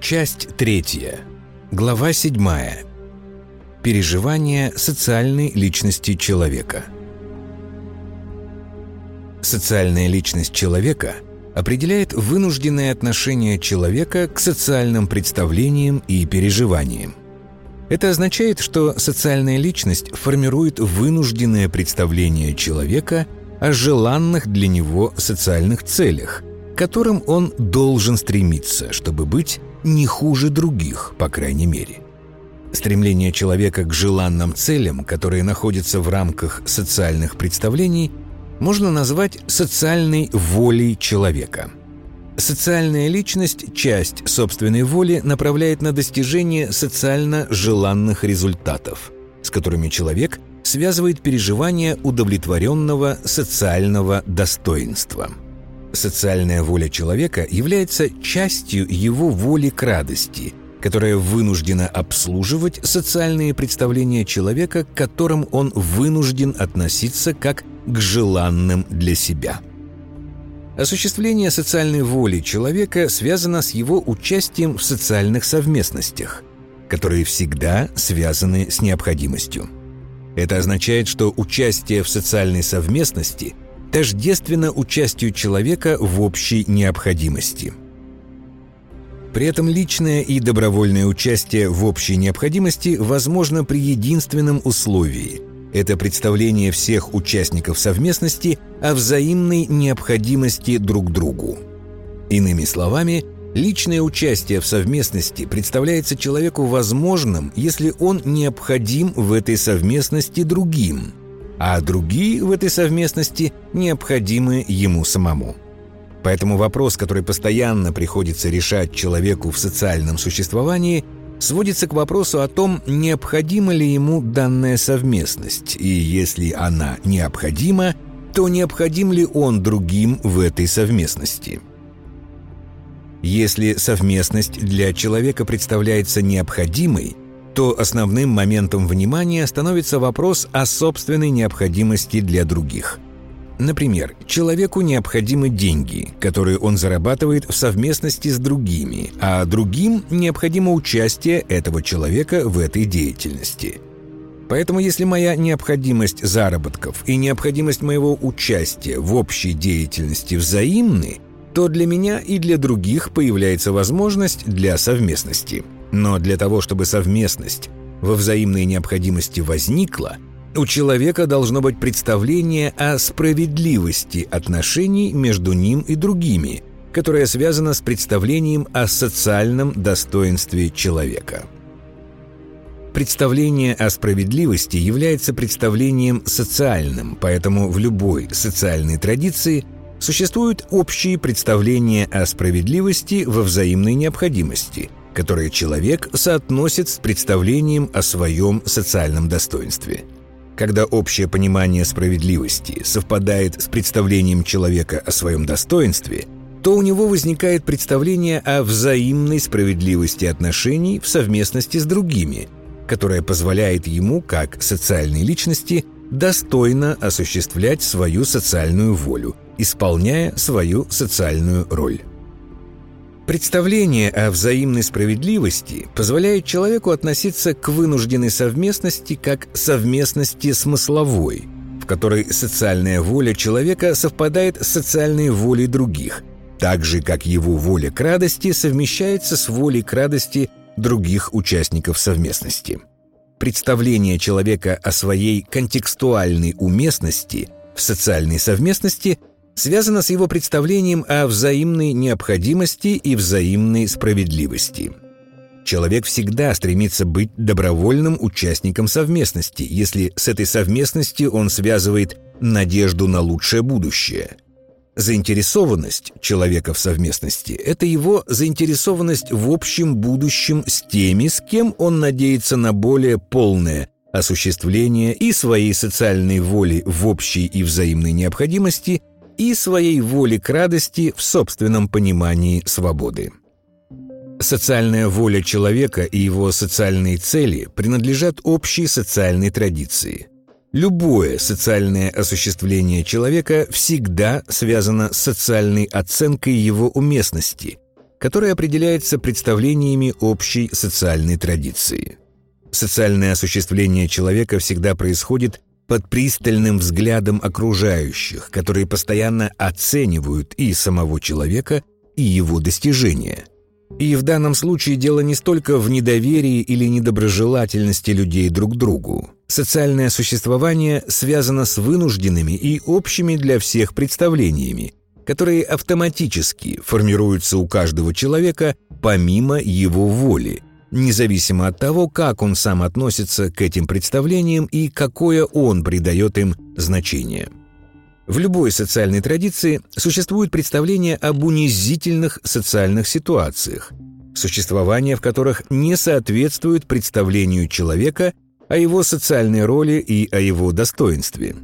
Часть третья. Глава седьмая. Переживание социальной личности человека. Социальная личность человека определяет вынужденное отношение человека к социальным представлениям и переживаниям. Это означает, что социальная личность формирует вынужденное представление человека о желанных для него социальных целях, к которым он должен стремиться, чтобы быть не хуже других, по крайней мере. Стремление человека к желанным целям, которые находятся в рамках социальных представлений, можно назвать социальной волей человека. Социальная личность часть собственной воли направляет на достижение социально желанных результатов, с которыми человек связывает переживание удовлетворенного социального достоинства – Социальная воля человека является частью его воли к радости, которая вынуждена обслуживать социальные представления человека, к которым он вынужден относиться как к желанным для себя. Осуществление социальной воли человека связано с его участием в социальных совместностях, которые всегда связаны с необходимостью. Это означает, что участие в социальной совместности – тождественно участию человека в общей необходимости. При этом личное и добровольное участие в общей необходимости возможно при единственном условии – это представление всех участников совместности о взаимной необходимости друг другу. Иными словами, личное участие в совместности представляется человеку возможным, если он необходим в этой совместности другим – а другие в этой совместности необходимы ему самому. Поэтому вопрос, который постоянно приходится решать человеку в социальном существовании, сводится к вопросу о том, необходима ли ему данная совместность, и если она необходима, то необходим ли он другим в этой совместности. Если совместность для человека представляется необходимой, то основным моментом внимания становится вопрос о собственной необходимости для других. Например, человеку необходимы деньги, которые он зарабатывает в совместности с другими, а другим необходимо участие этого человека в этой деятельности. Поэтому если моя необходимость заработков и необходимость моего участия в общей деятельности взаимны, то для меня и для других появляется возможность для совместности – но для того, чтобы совместность во взаимной необходимости возникла, у человека должно быть представление о справедливости отношений между ним и другими, которое связано с представлением о социальном достоинстве человека. Представление о справедливости является представлением социальным, поэтому в любой социальной традиции существуют общие представления о справедливости во взаимной необходимости – которое человек соотносит с представлением о своем социальном достоинстве. Когда общее понимание справедливости совпадает с представлением человека о своем достоинстве, то у него возникает представление о взаимной справедливости отношений в совместности с другими, которое позволяет ему, как социальной личности, достойно осуществлять свою социальную волю, исполняя свою социальную роль. Представление о взаимной справедливости позволяет человеку относиться к вынужденной совместности как совместности смысловой, в которой социальная воля человека совпадает с социальной волей других, так же, как его воля к радости совмещается с волей к радости других участников совместности. Представление человека о своей контекстуальной уместности в социальной совместности – связано с его представлением о взаимной необходимости и взаимной справедливости. Человек всегда стремится быть добровольным участником совместности, если с этой совместностью он связывает надежду на лучшее будущее. Заинтересованность человека в совместности – это его заинтересованность в общем будущем с теми, с кем он надеется на более полное осуществление и своей социальной воли в общей и взаимной необходимости, и своей воли к радости в собственном понимании свободы. Социальная воля человека и его социальные цели принадлежат общей социальной традиции. Любое социальное осуществление человека всегда связано с социальной оценкой его уместности, которое определяется представлениями общей социальной традиции. Социальное осуществление человека всегда происходит под пристальным взглядом окружающих, которые постоянно оценивают и самого человека, и его достижения. И в данном случае дело не столько в недоверии или недоброжелательности людей друг к другу. Социальное существование связано с вынужденными и общими для всех представлениями, которые автоматически формируются у каждого человека помимо его воли – независимо от того, как он сам относится к этим представлениям и какое он придает им значение. В любой социальной традиции существует представление об унизительных социальных ситуациях, существование в которых не соответствует представлению человека о его социальной роли и о его достоинстве.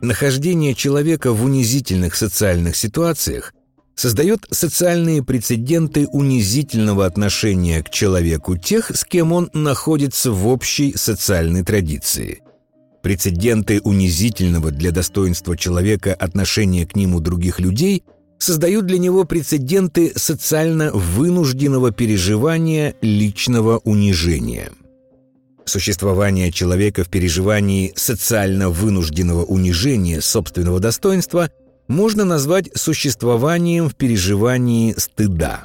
Нахождение человека в унизительных социальных ситуациях создает социальные прецеденты унизительного отношения к человеку тех, с кем он находится в общей социальной традиции. Прецеденты унизительного для достоинства человека отношения к нему других людей создают для него прецеденты социально вынужденного переживания личного унижения. Существование человека в переживании социально вынужденного унижения собственного достоинства – можно назвать существованием в переживании стыда.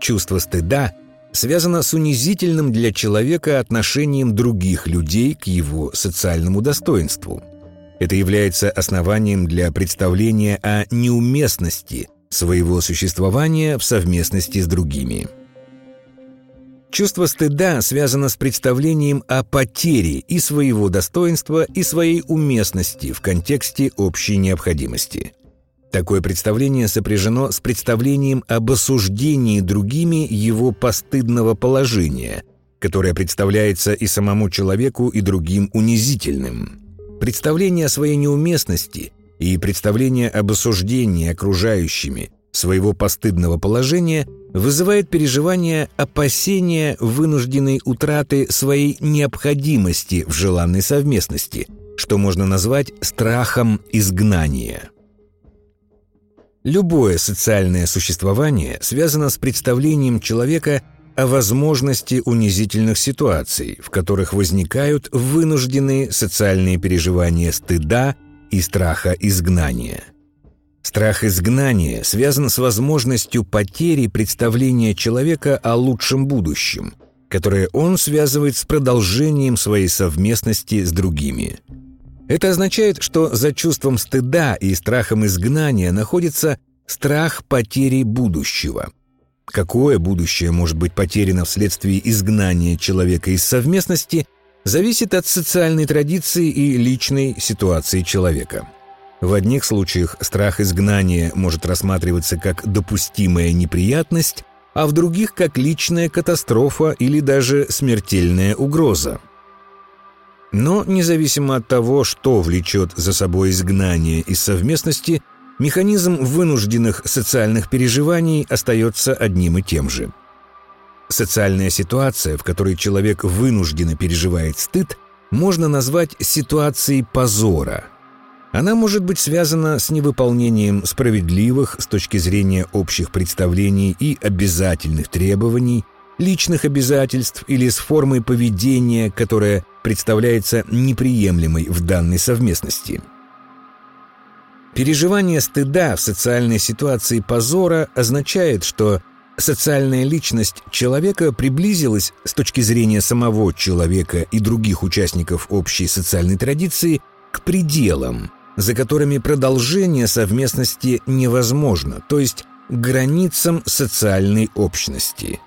Чувство стыда связано с унизительным для человека отношением других людей к его социальному достоинству. Это является основанием для представления о неуместности своего существования в совместности с другими – Чувство стыда связано с представлением о потере и своего достоинства, и своей уместности в контексте общей необходимости. Такое представление сопряжено с представлением об осуждении другими его постыдного положения, которое представляется и самому человеку, и другим унизительным. Представление о своей неуместности и представление об осуждении окружающими своего постыдного положения вызывает переживание опасения вынужденной утраты своей необходимости в желанной совместности, что можно назвать страхом изгнания. Любое социальное существование связано с представлением человека о возможности унизительных ситуаций, в которых возникают вынужденные социальные переживания стыда и страха изгнания – Страх изгнания связан с возможностью потери представления человека о лучшем будущем, которое он связывает с продолжением своей совместности с другими. Это означает, что за чувством стыда и страхом изгнания находится страх потери будущего. Какое будущее может быть потеряно вследствие изгнания человека из совместности, зависит от социальной традиции и личной ситуации человека – в одних случаях страх изгнания может рассматриваться как допустимая неприятность, а в других как личная катастрофа или даже смертельная угроза. Но независимо от того, что влечет за собой изгнание из совместности, механизм вынужденных социальных переживаний остается одним и тем же. Социальная ситуация, в которой человек вынужденно переживает стыд, можно назвать ситуацией позора – она может быть связана с невыполнением справедливых с точки зрения общих представлений и обязательных требований, личных обязательств или с формой поведения, которая представляется неприемлемой в данной совместности. Переживание стыда в социальной ситуации позора означает, что социальная личность человека приблизилась с точки зрения самого человека и других участников общей социальной традиции к пределам, за которыми продолжение совместности невозможно, то есть границам социальной общности.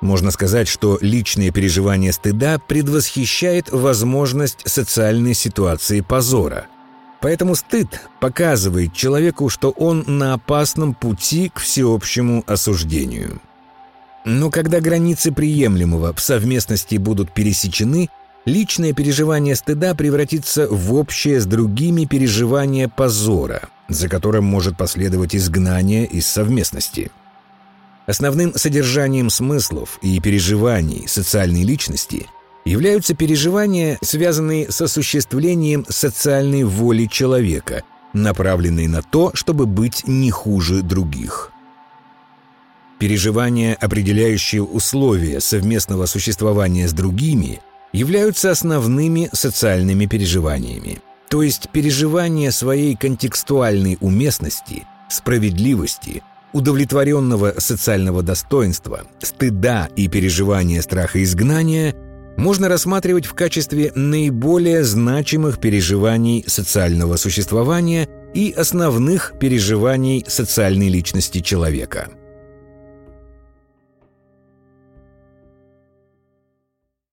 Можно сказать, что личное переживание стыда предвосхищает возможность социальной ситуации позора. Поэтому стыд показывает человеку, что он на опасном пути к всеобщему осуждению. Но когда границы приемлемого в совместности будут пересечены – личное переживание стыда превратится в общее с другими переживание позора, за которым может последовать изгнание из совместности. Основным содержанием смыслов и переживаний социальной личности являются переживания, связанные с осуществлением социальной воли человека, направленные на то, чтобы быть не хуже других – Переживания, определяющие условия совместного существования с другими, являются основными социальными переживаниями. То есть переживание своей контекстуальной уместности, справедливости, удовлетворенного социального достоинства, стыда и переживания страха изгнания можно рассматривать в качестве наиболее значимых переживаний социального существования и основных переживаний социальной личности человека –